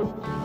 out.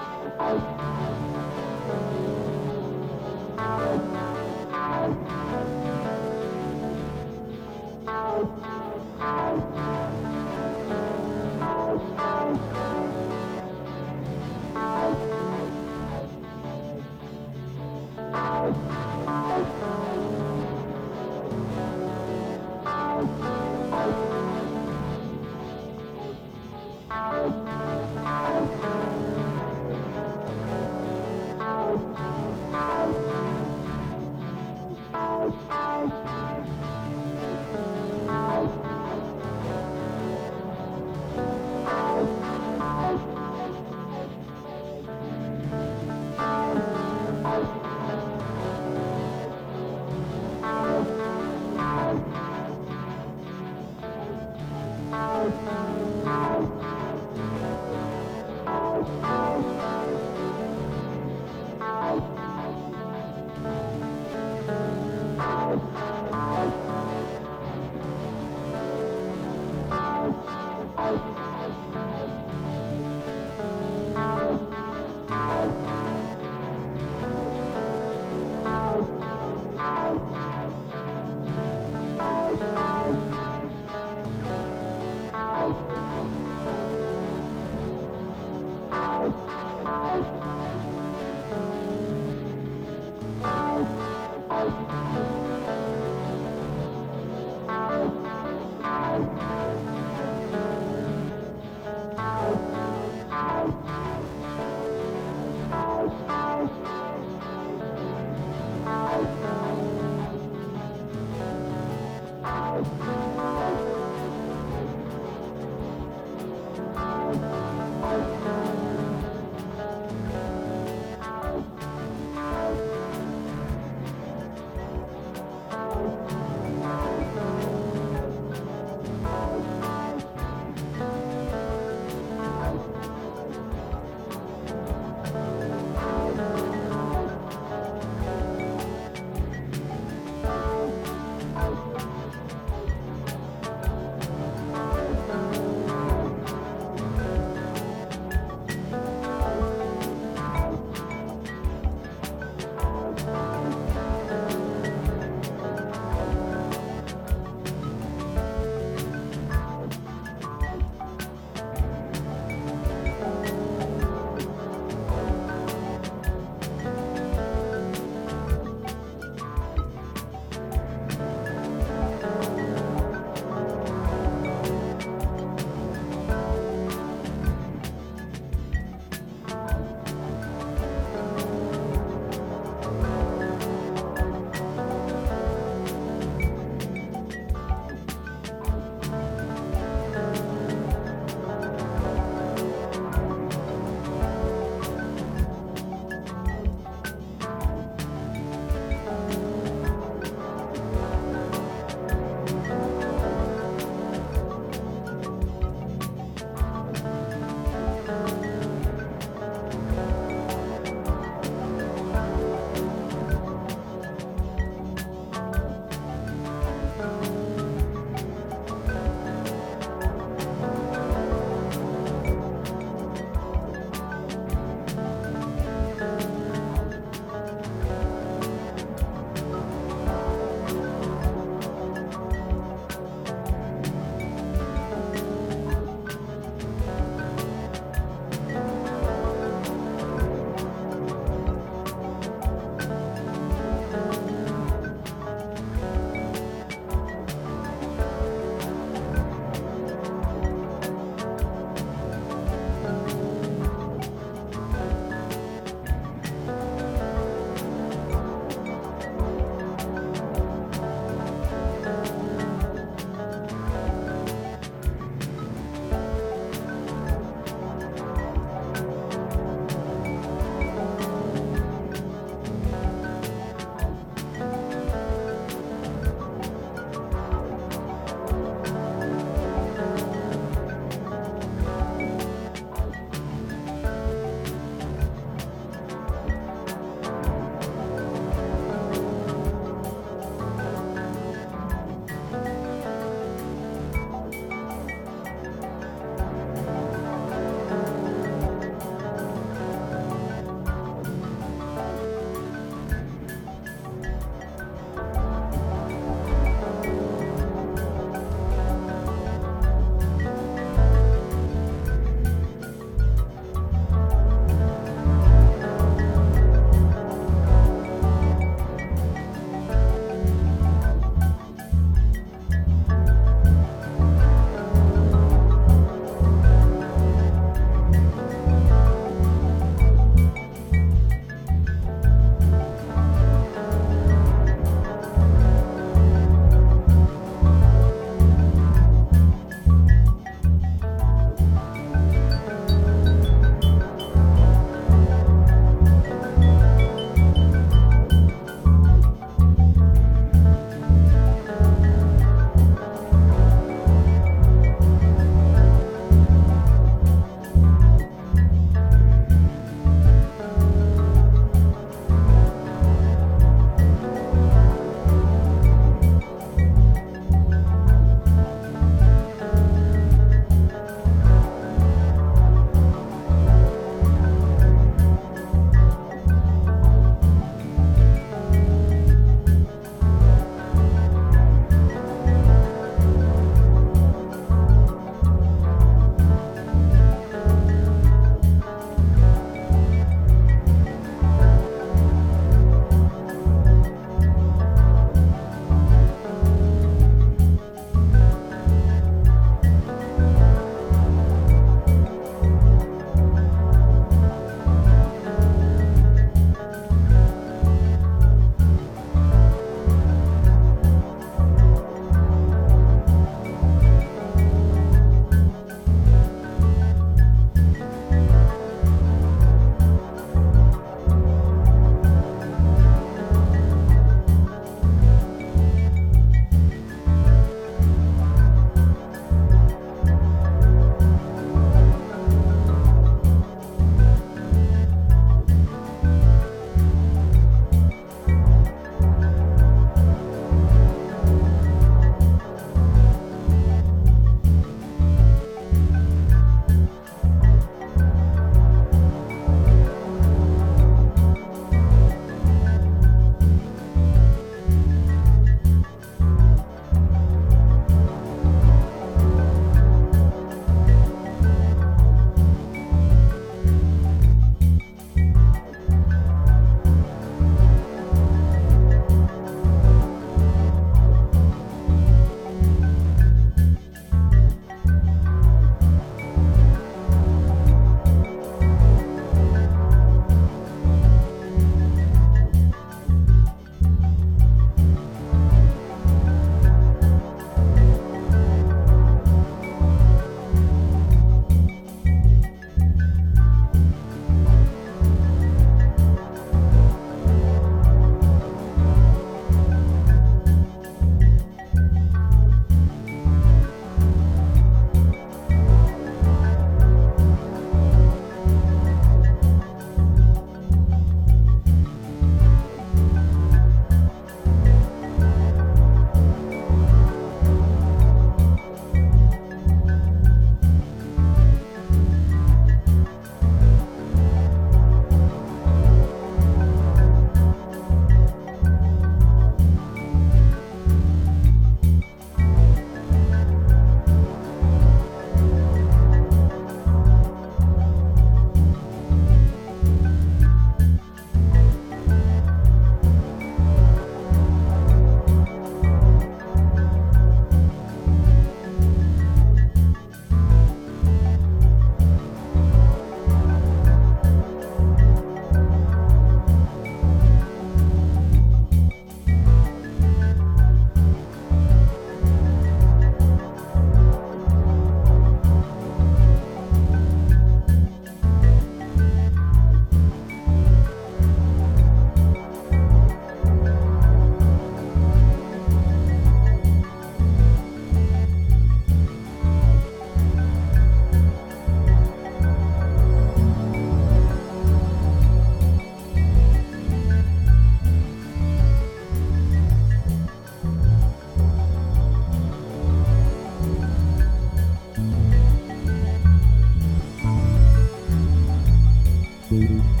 Boo.